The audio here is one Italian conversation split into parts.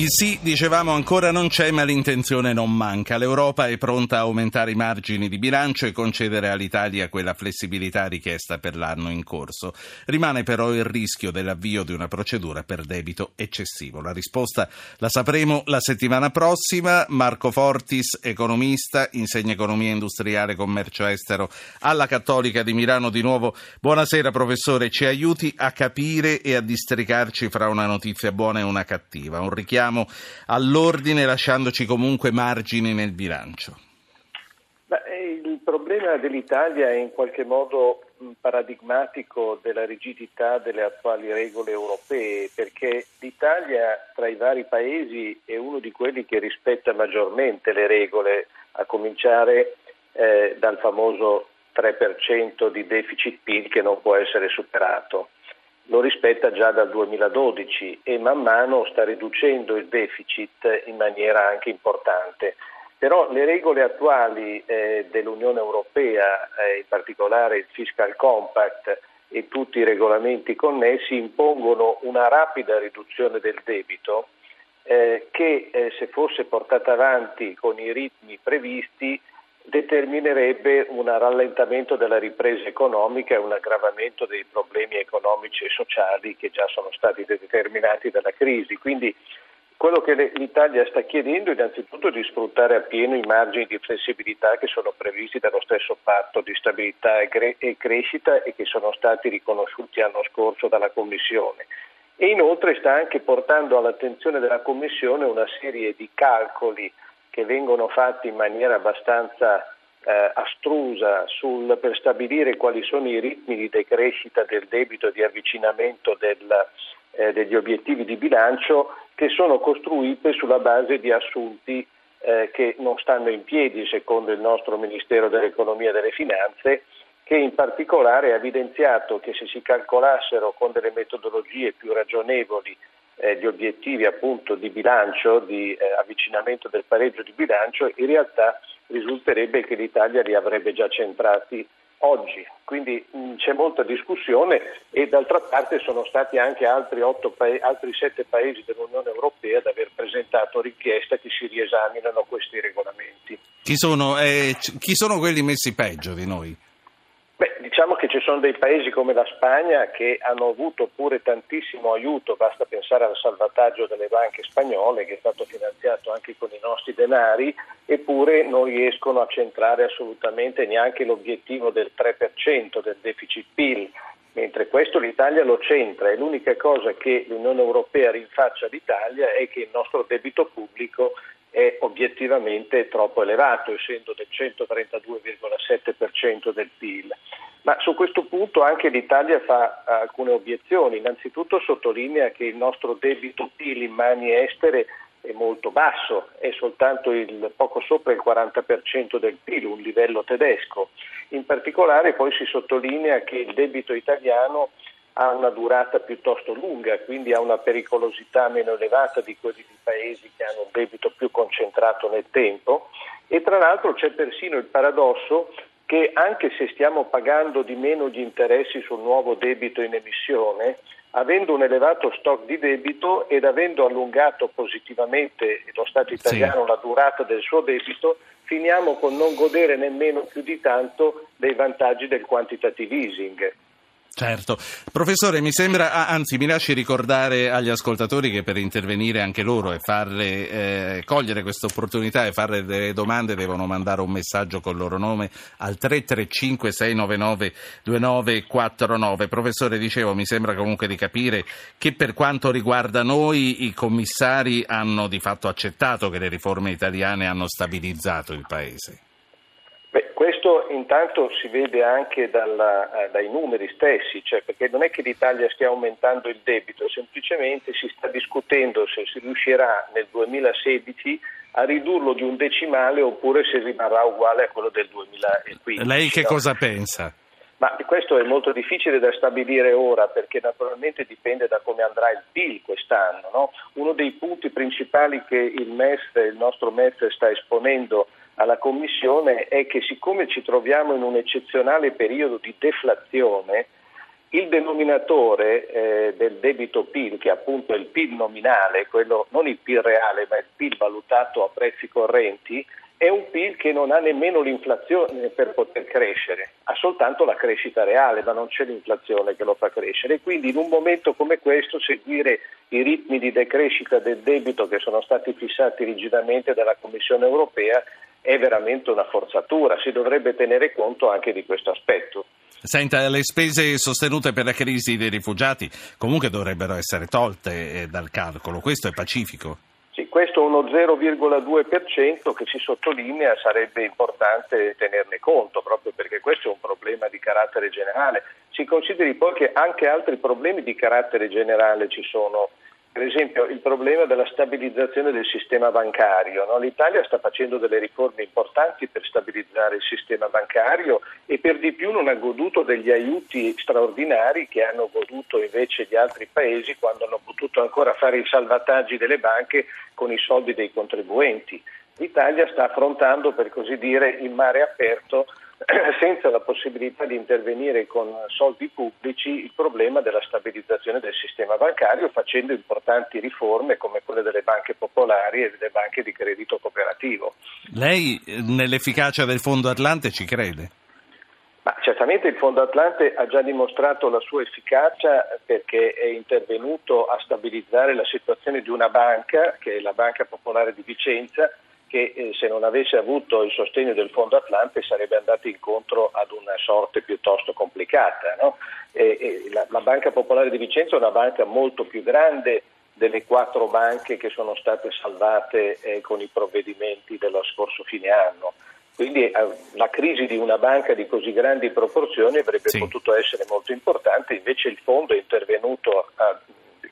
Il sì, dicevamo, ancora non c'è, ma l'intenzione non manca. L'Europa è pronta a aumentare i margini di bilancio e concedere all'Italia quella flessibilità richiesta per l'anno in corso. Rimane però il rischio dell'avvio di una procedura per debito eccessivo. La risposta la sapremo la settimana prossima. Marco Fortis, economista, insegna economia industriale e commercio estero alla Cattolica di Milano di nuovo. Buonasera professore, ci aiuti a capire e a districarci fra una notizia buona e una cattiva. Un richiamo richiamo all'ordine lasciandoci comunque margini nel bilancio? Beh, il problema dell'Italia è in qualche modo paradigmatico della rigidità delle attuali regole europee, perché l'Italia tra i vari paesi è uno di quelli che rispetta maggiormente le regole, a cominciare eh, dal famoso 3% di deficit PIL che non può essere superato lo rispetta già dal 2012 e man mano sta riducendo il deficit in maniera anche importante. Però le regole attuali eh, dell'Unione Europea, eh, in particolare il Fiscal Compact e tutti i regolamenti connessi, impongono una rapida riduzione del debito eh, che eh, se fosse portata avanti con i ritmi previsti determinerebbe un rallentamento della ripresa economica e un aggravamento dei problemi economici e sociali che già sono stati determinati dalla crisi. Quindi quello che l'Italia sta chiedendo è innanzitutto di sfruttare appieno i margini di flessibilità che sono previsti dallo stesso patto di stabilità e crescita e che sono stati riconosciuti l'anno scorso dalla Commissione. E inoltre sta anche portando all'attenzione della Commissione una serie di calcoli che vengono fatti in maniera abbastanza eh, astrusa sul, per stabilire quali sono i ritmi di decrescita del debito e di avvicinamento del, eh, degli obiettivi di bilancio che sono costruite sulla base di assunti eh, che non stanno in piedi secondo il nostro Ministero dell'Economia e delle Finanze che in particolare ha evidenziato che se si calcolassero con delle metodologie più ragionevoli eh, gli obiettivi appunto di bilancio, di eh, avvicinamento del pareggio di bilancio, in realtà risulterebbe che l'Italia li avrebbe già centrati oggi. Quindi mh, c'è molta discussione e d'altra parte sono stati anche altri, pa- altri sette paesi dell'Unione Europea ad aver presentato richiesta che si riesaminano questi regolamenti. Chi sono, eh, chi sono quelli messi peggio di noi? Diciamo che ci sono dei paesi come la Spagna che hanno avuto pure tantissimo aiuto, basta pensare al salvataggio delle banche spagnole che è stato finanziato anche con i nostri denari, eppure non riescono a centrare assolutamente neanche l'obiettivo del 3% del deficit PIL, mentre questo l'Italia lo centra e l'unica cosa che l'Unione Europea rinfaccia all'Italia è che il nostro debito pubblico è obiettivamente troppo elevato, essendo del 132,7% del PIL. Ma su questo punto anche l'Italia fa alcune obiezioni. Innanzitutto sottolinea che il nostro debito PIL in mani estere è molto basso, è soltanto il, poco sopra il 40% del PIL, un livello tedesco. In particolare poi si sottolinea che il debito italiano ha una durata piuttosto lunga, quindi ha una pericolosità meno elevata di quelli di paesi che hanno un debito più concentrato nel tempo e tra l'altro c'è persino il paradosso che anche se stiamo pagando di meno gli interessi sul nuovo debito in emissione, avendo un elevato stock di debito ed avendo allungato positivamente lo Stato italiano sì. la durata del suo debito, finiamo con non godere nemmeno più di tanto dei vantaggi del quantitative easing. Certo. Professore, mi sembra, ah, anzi mi lasci ricordare agli ascoltatori che per intervenire anche loro e farle eh, cogliere questa opportunità e fare delle domande devono mandare un messaggio con il loro nome al 335 699 2949. Professore, dicevo, mi sembra comunque di capire che per quanto riguarda noi i commissari hanno di fatto accettato che le riforme italiane hanno stabilizzato il Paese. Questo intanto si vede anche dalla, eh, dai numeri stessi, cioè perché non è che l'Italia stia aumentando il debito, semplicemente si sta discutendo se si riuscirà nel 2016 a ridurlo di un decimale oppure se rimarrà uguale a quello del 2015. Lei che cosa pensa? Ma questo è molto difficile da stabilire ora perché naturalmente dipende da come andrà il PIL quest'anno. No? Uno dei punti principali che il, MES, il nostro MES sta esponendo alla Commissione è che siccome ci troviamo in un eccezionale periodo di deflazione, il denominatore eh, del debito PIL, che appunto è il PIL nominale, quello, non il PIL reale, ma il PIL valutato a prezzi correnti, è un PIL che non ha nemmeno l'inflazione per poter crescere, ha soltanto la crescita reale, ma non c'è l'inflazione che lo fa crescere. Quindi in un momento come questo seguire i ritmi di decrescita del debito che sono stati fissati rigidamente dalla Commissione europea è veramente una forzatura, si dovrebbe tenere conto anche di questo aspetto. Senta, le spese sostenute per la crisi dei rifugiati comunque dovrebbero essere tolte eh, dal calcolo, questo è pacifico. Questo 1,02% che si sottolinea sarebbe importante tenerne conto, proprio perché questo è un problema di carattere generale. Si consideri poi che anche altri problemi di carattere generale ci sono per esempio il problema della stabilizzazione del sistema bancario. No? L'Italia sta facendo delle riforme importanti per stabilizzare il sistema bancario e per di più non ha goduto degli aiuti straordinari che hanno goduto invece gli altri paesi quando hanno potuto ancora fare i salvataggi delle banche con i soldi dei contribuenti. L'Italia sta affrontando, per così dire, in mare aperto senza la possibilità di intervenire con soldi pubblici il problema della stabilizzazione del sistema bancario facendo importanti riforme come quelle delle banche popolari e delle banche di credito cooperativo. Lei eh, nell'efficacia del Fondo Atlante ci crede? Ma certamente il Fondo Atlante ha già dimostrato la sua efficacia perché è intervenuto a stabilizzare la situazione di una banca, che è la Banca Popolare di Vicenza, che eh, se non avesse avuto il sostegno del Fondo Atlante sarebbe andato incontro ad una sorte piuttosto complicata. No? E, e la, la, Banca Popolare di Vicenza è una banca molto più grande delle quattro banche che sono state salvate eh, con i provvedimenti dello scorso fine anno. Quindi eh, la crisi di una banca di così grandi proporzioni avrebbe sì. potuto essere molto importante, invece il fondo è intervenuto a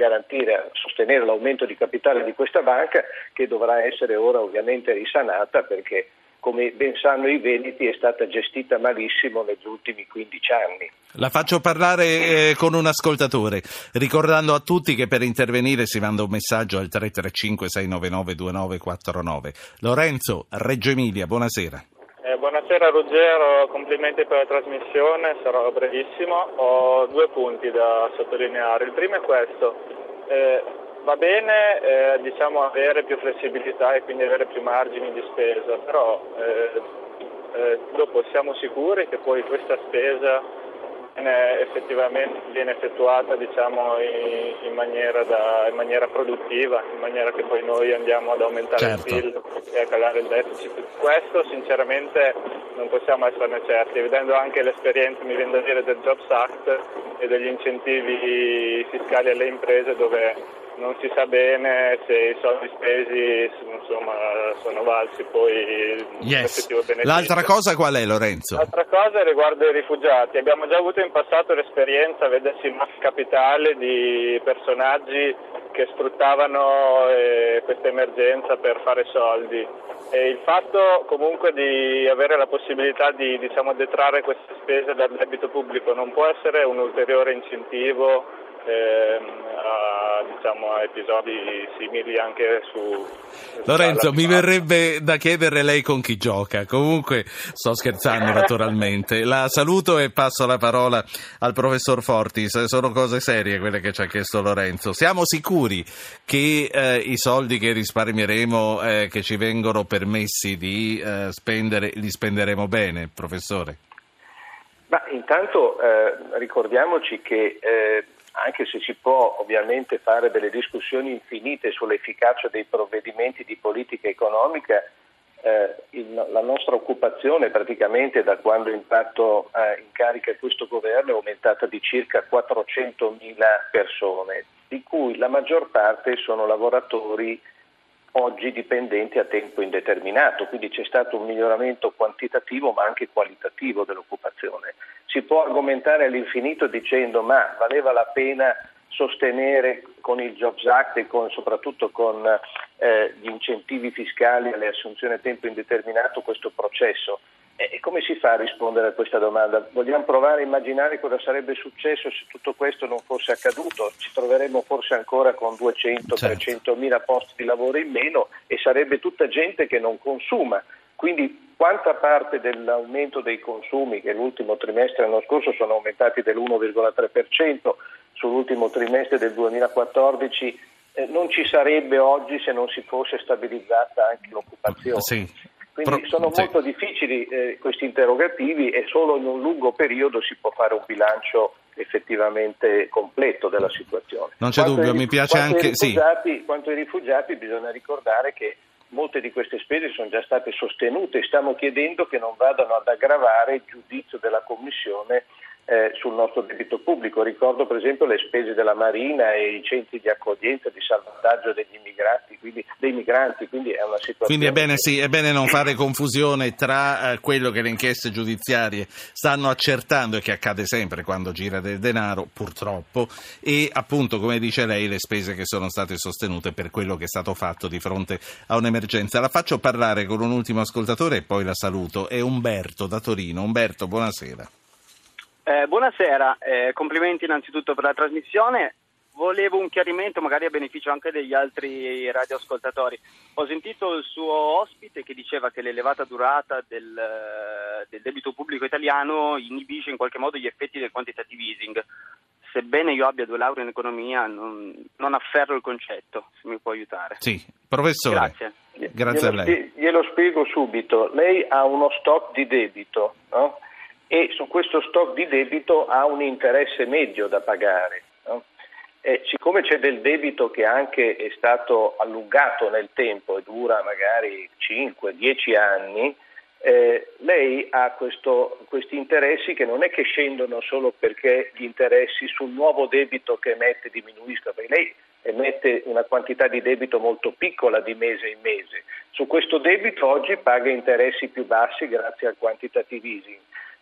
garantire, sostenere l'aumento di capitale di questa banca che dovrà essere ora ovviamente risanata perché come ben sanno i Veneti è stata gestita malissimo negli ultimi 15 anni. La faccio parlare eh, con un ascoltatore, ricordando a tutti che per intervenire si manda un messaggio al 335 699 2949. Lorenzo, Reggio Emilia, buonasera. Buonasera Ruggero, complimenti per la trasmissione, sarò brevissimo. Ho due punti da sottolineare. Il primo è questo. Eh, va bene eh, diciamo, avere più flessibilità e quindi avere più margini di spesa, però eh, eh, dopo siamo sicuri che poi questa spesa effettivamente viene effettuata diciamo, in, in, maniera da, in, maniera produttiva, in maniera che poi noi andiamo ad aumentare certo. il PIL e a calare il deficit. Questo sinceramente non possiamo esserne certi, vedendo anche l'esperienza, mi viene da dire, del Jobs Act e degli incentivi fiscali alle imprese dove non si sa bene se i soldi spesi insomma, sono valsi poi yes. L'altra cosa qual è Lorenzo? L'altra cosa riguarda i rifugiati. Abbiamo già avuto in passato l'esperienza, vedersi in capitale, di personaggi che sfruttavano eh, questa emergenza per fare soldi. E il fatto comunque di avere la possibilità di diciamo, detrarre queste spese dal debito pubblico non può essere un ulteriore incentivo ehm, a, diciamo, a, episodi simili anche su... Lorenzo, mi verrebbe da chiedere lei con chi gioca, comunque sto scherzando naturalmente. La saluto e passo la parola al professor Fortis, sono cose serie quelle che ci ha chiesto Lorenzo. Siamo sicuri che eh, i soldi che risparmieremo, eh, che ci vengono permessi di eh, spendere, li spenderemo bene, professore? Ma intanto eh, ricordiamoci che eh, anche se si può ovviamente fare delle discussioni infinite sull'efficacia dei provvedimenti di politica economica, eh, il, la nostra occupazione praticamente da quando è entrato eh, in carica questo governo è aumentata di circa 400.000 persone, di cui la maggior parte sono lavoratori oggi dipendenti a tempo indeterminato, quindi c'è stato un miglioramento quantitativo ma anche qualitativo dell'occupazione. Si può argomentare all'infinito dicendo ma valeva la pena sostenere con il Jobs Act e con, soprattutto con eh, gli incentivi fiscali alle assunzioni a tempo indeterminato questo processo. E come si fa a rispondere a questa domanda? Vogliamo provare a immaginare cosa sarebbe successo se tutto questo non fosse accaduto? Ci troveremmo forse ancora con 200-300 certo. mila posti di lavoro in meno e sarebbe tutta gente che non consuma Quindi quanta parte dell'aumento dei consumi che l'ultimo trimestre dell'anno scorso sono aumentati dell'1,3%, sull'ultimo trimestre del 2014 eh, non ci sarebbe oggi se non si fosse stabilizzata anche l'occupazione. Sì. Quindi sono sì. molto difficili eh, questi interrogativi e solo in un lungo periodo si può fare un bilancio effettivamente completo della situazione. Non c'è quanto dubbio, mi piace anche... Sì. Quanto ai rifugiati bisogna ricordare che molte di queste spese sono già state sostenute e stiamo chiedendo che non vadano ad aggravare il giudizio della Commissione eh, sul nostro debito pubblico. Ricordo per esempio le spese della Marina e i centri di accoglienza, di salvataggio degli immigrati, quindi, dei migranti, quindi è una situazione... Quindi è bene, sì, è bene non fare confusione tra eh, quello che le inchieste giudiziarie stanno accertando e che accade sempre quando gira del denaro, purtroppo, e appunto, come dice lei, le spese che sono state sostenute per quello che è stato fatto di fronte a un'emergenza. La faccio parlare con un ultimo ascoltatore e poi la saluto. È Umberto da Torino. Umberto, buonasera. Eh, buonasera, eh, complimenti innanzitutto per la trasmissione. Volevo un chiarimento, magari a beneficio anche degli altri radioascoltatori. Ho sentito il suo ospite che diceva che l'elevata durata del, del debito pubblico italiano inibisce in qualche modo gli effetti del quantitative easing. Sebbene io abbia due lauree in economia, non, non afferro il concetto, se mi può aiutare. Sì, professore. Grazie. Grazie glielo a lei. Glielo spiego subito. Lei ha uno stock di debito, no? E su questo stock di debito ha un interesse medio da pagare. No? E siccome c'è del debito che anche è stato allungato nel tempo e dura magari 5-10 anni, eh, lei ha questo, questi interessi che non è che scendono solo perché gli interessi sul nuovo debito che emette diminuiscono, perché lei emette una quantità di debito molto piccola di mese in mese. Su questo debito oggi paga interessi più bassi grazie al quantitative easing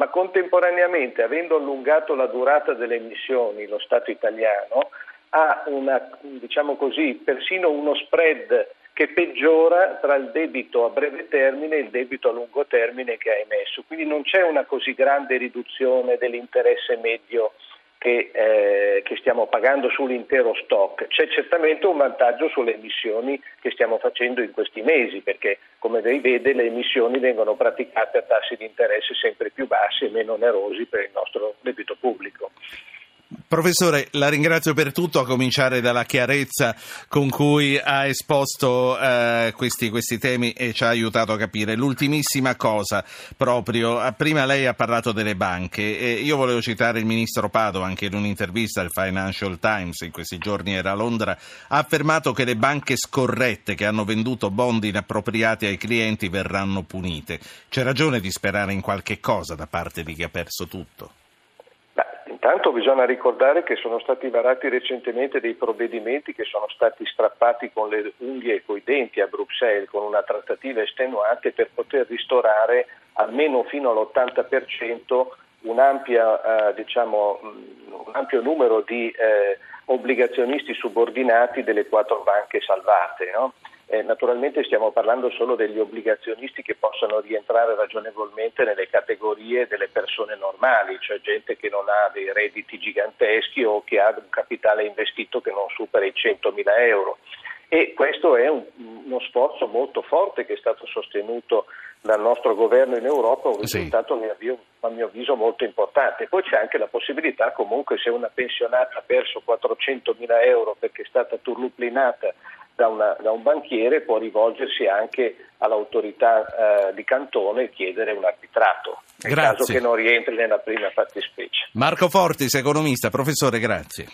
ma contemporaneamente, avendo allungato la durata delle emissioni, lo Stato italiano ha una, diciamo così, persino uno spread che peggiora tra il debito a breve termine e il debito a lungo termine che ha emesso. Quindi non c'è una così grande riduzione dell'interesse medio che, eh, che, stiamo pagando sull'intero stock. C'è certamente un vantaggio sulle emissioni che stiamo facendo in questi mesi, perché come lei vede le emissioni vengono praticate a tassi di interesse sempre più bassi e meno onerosi per il nostro debito pubblico. Professore, la ringrazio per tutto, a cominciare dalla chiarezza con cui ha esposto eh, questi, questi, temi e ci ha aiutato a capire. L'ultimissima cosa, proprio, eh, prima lei ha parlato delle banche io volevo citare il ministro Pado, anche in un'intervista al Financial Times, in questi giorni era a Londra, ha affermato che le banche scorrette che hanno venduto bond inappropriati ai clienti verranno punite. C'è ragione di sperare in qualche cosa da parte di chi ha perso tutto? Intanto bisogna ricordare che sono stati varati recentemente dei provvedimenti che sono stati strappati con le unghie e coi denti a Bruxelles con una trattativa estenuante per poter ristorare almeno fino all'80% un, ampia, eh, diciamo, un ampio numero di eh, obbligazionisti subordinati delle quattro banche salvate. No? Eh, naturalmente stiamo parlando solo degli obbligazionisti che possano rientrare ragionevolmente nelle categorie delle persone normali, cioè gente che non ha dei redditi giganteschi o che ha un capitale investito che non supera i 100.000 euro. E questo è un, uno sforzo molto forte che è stato sostenuto dal nostro governo in Europa, un risultato sì. a, mio, a mio avviso molto importante. Poi c'è anche la possibilità comunque se una pensionata ha perso 400.000 euro perché è stata turluplinata da, una, da, un banchiere può rivolgersi anche all'autorità eh, di cantone e chiedere un arbitrato, nel grazie. caso che non rientri nella prima fattispecie. Marco Fortis, economista, professore, grazie.